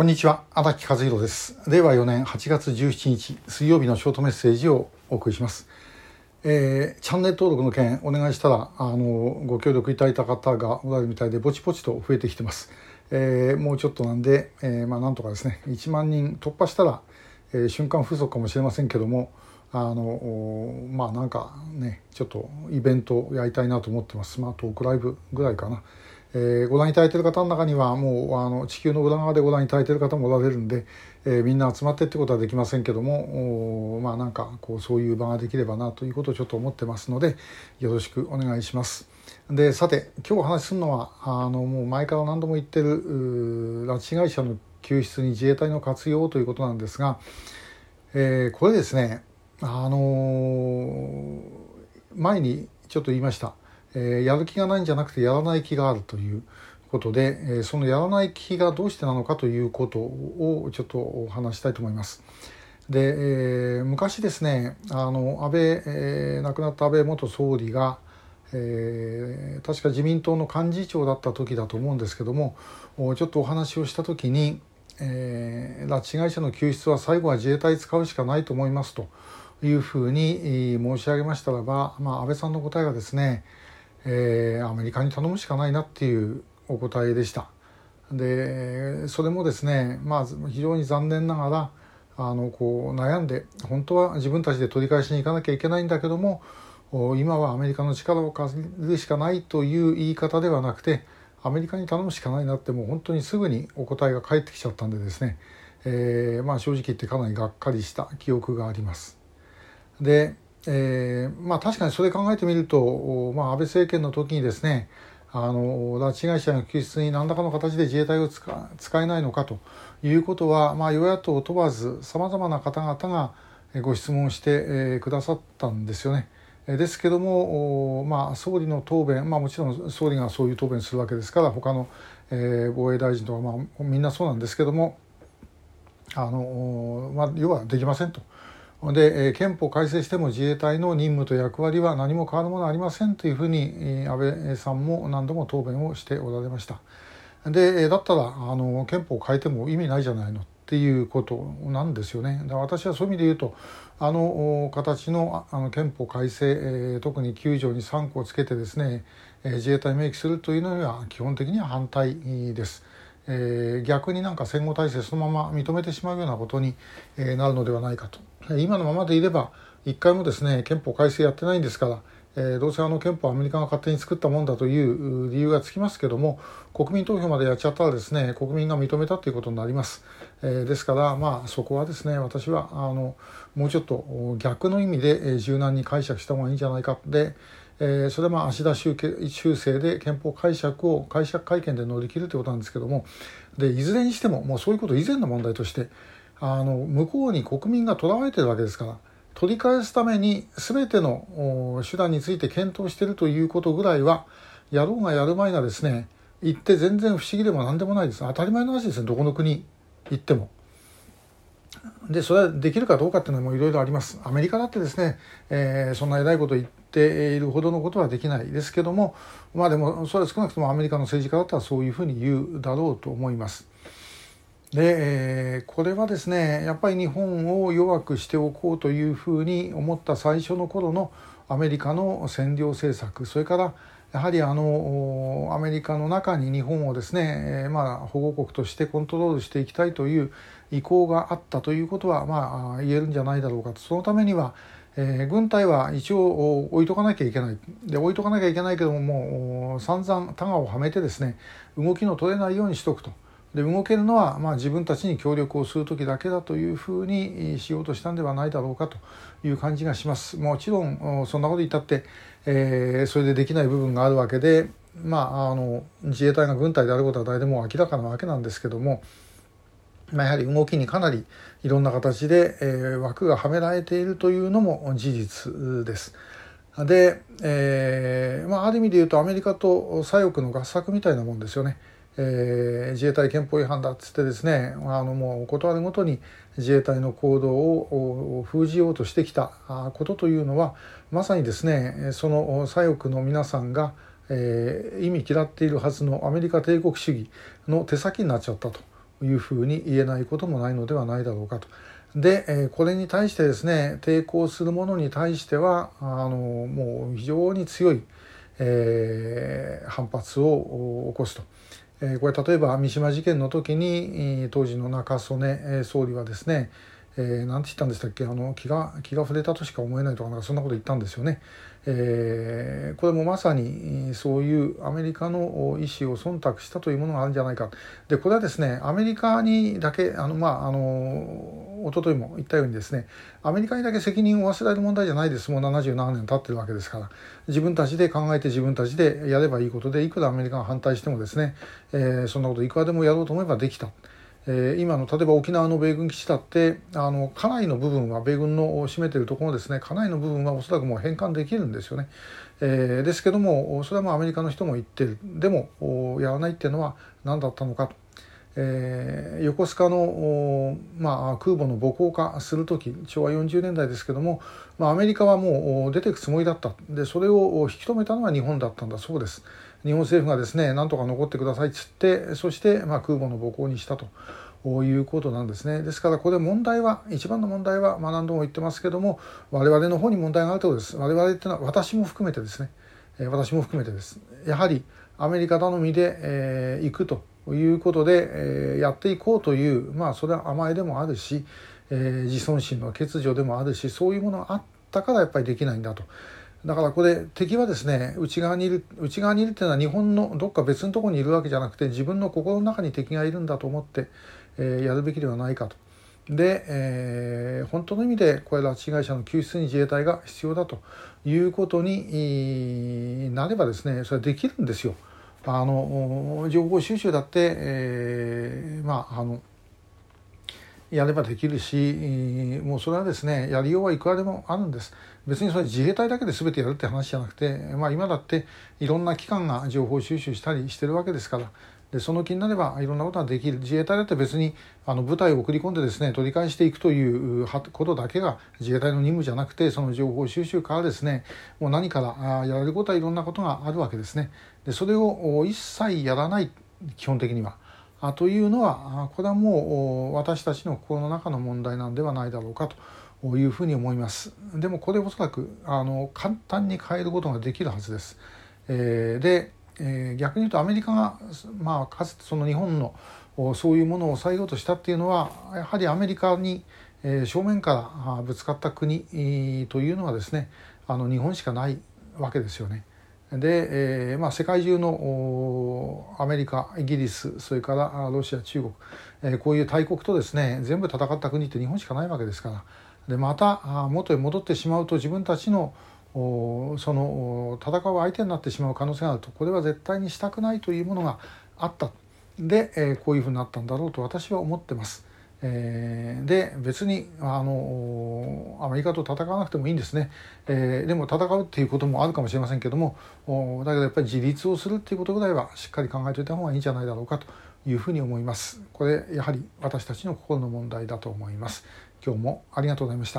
こんにちは荒木和弘です。令和4年8月17日水曜日のショートメッセージをお送りします、えー、チャンネル登録の件お願いしたらあのご協力いただいた方がおられるみたいでぼちぼちと増えてきてます、えー、もうちょっとなんで、えー、まあなんとかですね1万人突破したら、えー、瞬間風速かもしれませんけどもあのまあなんかねちょっとイベントやりたいなと思ってます。まあトークライブぐらいかな。えー、ご覧いただいている方の中にはもうあの地球の裏側でご覧いただいている方もおられるんで、えー、みんな集まってってことはできませんけどもまあなんかこうそういう場ができればなということをちょっと思ってますのでよろしくお願いします。でさて今日お話しするのはあのもう前から何度も言ってる拉致被害者の救出に自衛隊の活用ということなんですが、えー、これですねあの前にちょっと言いました。えー、やる気がないんじゃなくてやらない気があるということで、えー、そのやらない気がどうしてなのかということをちょっとお話したいと思います。で、えー、昔ですねあの安倍、えー、亡くなった安倍元総理が、えー、確か自民党の幹事長だった時だと思うんですけどもちょっとお話をした時に、えー、拉致被害者の救出は最後は自衛隊使うしかないと思いますというふうに申し上げましたらば、まあ、安倍さんの答えがですねえー、アメリカに頼むしかないなっていうお答えでした。でそれもですね、まあ、非常に残念ながらあのこう悩んで本当は自分たちで取り返しに行かなきゃいけないんだけども今はアメリカの力を借りるしかないという言い方ではなくてアメリカに頼むしかないなってもう本当にすぐにお答えが返ってきちゃったんでですね、えー、まあ、正直言ってかなりがっかりした記憶があります。でえー、まあ確かにそれ考えてみると、まあ、安倍政権の時にですねあの拉致被害者の救出に何らかの形で自衛隊を使使えないのかということは、まあ、与野党問わずさまざまな方々がご質問して、えー、くださったんですよね。ですけども、まあ、総理の答弁、まあ、もちろん総理がそういう答弁するわけですから他の、えー、防衛大臣とか、まあ、みんなそうなんですけどもあの、まあ、要はできませんと。で憲法改正しても自衛隊の任務と役割は何も変わるものありませんというふうに安倍さんも何度も答弁をしておられました。でだったらあの憲法を変えても意味ないじゃないのっていうことなんですよね。だ私はそういう意味で言うとあの形のあの憲法改正、えー、特に9条に3項をつけてですね、えー、自衛隊明記するというのには基本的には反対です。えー、逆になんか戦後体制そのまま認めてしまうようなことに、え、なるのではないかと。今のままでいれば一回もですね憲法改正やってないんですから、えー、どうせあの憲法アメリカが勝手に作ったもんだという理由がつきますけども国民投票までやっちゃったらですね国民が認めたということになります、えー、ですからまあそこはですね私はあのもうちょっと逆の意味で柔軟に解釈した方がいいんじゃないか。でえー、それはまあ芦田修正で憲法解釈を解釈会見で乗り切るということなんですけどもでいずれにしてももうそういうこと以前の問題としてあの向こうに国民がとらわれてるわけですから取り返すために全ての手段について検討しているということぐらいはやろうがやる前がですね言って全然不思議でも何でもないです当たり前の話ですねどこの国行っても。でそれはできるかどうかっていうのもいろいろあります。アメリカだってですね、えー、そんな偉いこと言っているほどのことはできないですけどもまあでもそれは少なくともアメリカの政治家だったらそういうふうに言うだろうと思います。で、えー、これはですねやっぱり日本を弱くしておこうというふうに思った最初の頃のアメリカの占領政策それからやはりあのアメリカの中に日本をですね、え、まあ、保護国としてコントロールしていきたいという意向があったということは、まあ、言えるんじゃないだろうかとそのためには、えー、軍隊は一応置いとかなきゃいけないで置いとかなきゃいけないけどももう散々タガをはめてですね動きの取れないようにしとくと。で動けるのは、まあ、自分たちに協力をする時だけだというふうにしようとしたんではないだろうかという感じがします。もちろんそんなこと言ったって、えー、それでできない部分があるわけで、まあ、あの自衛隊が軍隊であることは誰でも明らかなわけなんですけども、まあ、やはり動きにかなりいろんな形で、えー、枠がはめられているというのも事実です。で、えーまあ、ある意味で言うとアメリカと左翼の合作みたいなもんですよね。えー、自衛隊憲法違反だっつってですねあのもう断るごとに自衛隊の行動を封じようとしてきたことというのはまさにですねその左翼の皆さんが、えー、意味嫌っているはずのアメリカ帝国主義の手先になっちゃったというふうに言えないこともないのではないだろうかと。で、えこれに対してですね抵抗する者に対してはあのもう非常に強い、えー、反発を起こすと。これ例えば三島事件の時に当時の中曽根総理はですねえー、なんて言ったんでしたっけ？あの気が気が触れたとしか思えないとかなんかそんなこと言ったんですよね。えー、これもまさにそういうアメリカの意思を忖度したというものがあるんじゃないか。でこれはですねアメリカにだけあのまああの一昨日も言ったようにですねアメリカにだけ責任を忘れる問題じゃないですもう77年経ってるわけですから自分たちで考えて自分たちでやればいいことでいくらアメリカが反対してもですね、えー、そんなこといくらでもやろうと思えばできた。えー、今の例えば沖縄の米軍基地だってあの家内の部分は米軍の占めてるところですね。家内の部分はおそらくもう返還できるんですよね、えー、ですけどもそれはもうアメリカの人も言ってる。でもやらないっていうのは何だったのかと。えー、横須賀の、まあ、空母の母港化する時昭和40年代ですけども、まあ、アメリカはもう出ていくつもりだった。でそれを引き止めたのは日本だったんだ。そうです。日本政府がですねなんとか残ってくださいっつってそして、まあ、空母の母港にしたと。いうことなんですね。ですからこれ問題は一番の問題は、まあ、何度も言ってますけども我々の方に問題があるということです。我々っていうのは私も含めてですね、私も含めてです。やはりアメリカ頼みで、えー、行くと。ということで、え、やっていこうというまあそれは甘えでもあるし、え、自尊心の欠如でもあるしそういうものがあったからやっぱりできないんだと。だからこれ敵はですね内側にいる内側にいるっていうのは日本のどっか別のところにいるわけじゃなくて自分の心の中に敵がいるんだと思って、えー、やるべきではないかと。で、えー、本当の意味でこれ拉致被害者の救出に自衛隊が必要だということになればですねそれはできるんですよ。あの情報収集だって、えー、まああのやればできるしもうそれはですねやりようはいくらでもあるんです。別にそれ自衛隊だけで全てやるって話じゃなくて、まあ、今だっていろんな機関が情報収集したりしてるわけですから。でその気になればいろんなことができる。自衛隊だって別にあの部隊を送り込んでですね取り返していくということだけが自衛隊の任務じゃなくてその情報収集からですねもう何からやれることはいろんなことがあるわけですね。でそれを一切やらない基本的には。あというのはこれはもう私たちの心の中の問題なんではないだろうかというふうに思います。でもこれおそらくあの簡単に変えることができるはずです。えー、で、えー、逆に言うとアメリカが、まあ、かつてその日本のそういうものを抑えようとしたっていうのはやはりアメリカに、正面からぶつかった国というのはですねあの日本しかないわけですよね。で、えーまあ、世界中のアメリカイギリスそれからロシア中国、えー、こういう大国とですね全部戦った国って日本しかないわけですから。でまた元へ戻ってしまうと自分たちのその戦う相手になってしまう可能性があると。これは絶対にしたくないというものがあった。で、えー、こういうふうになったんだろうと私は思ってます。えー、で別にあのアメリカと戦わなくてもいいんですね、えー、でも戦うっていうこともあるかもしれませんけどもだけどやっぱり自立をするっていうことぐらいはしっかり考えておいた方がいいんじゃないだろうかというふうに思います。これやはり私たちの心の問題だと思います。今日もありがとうございました。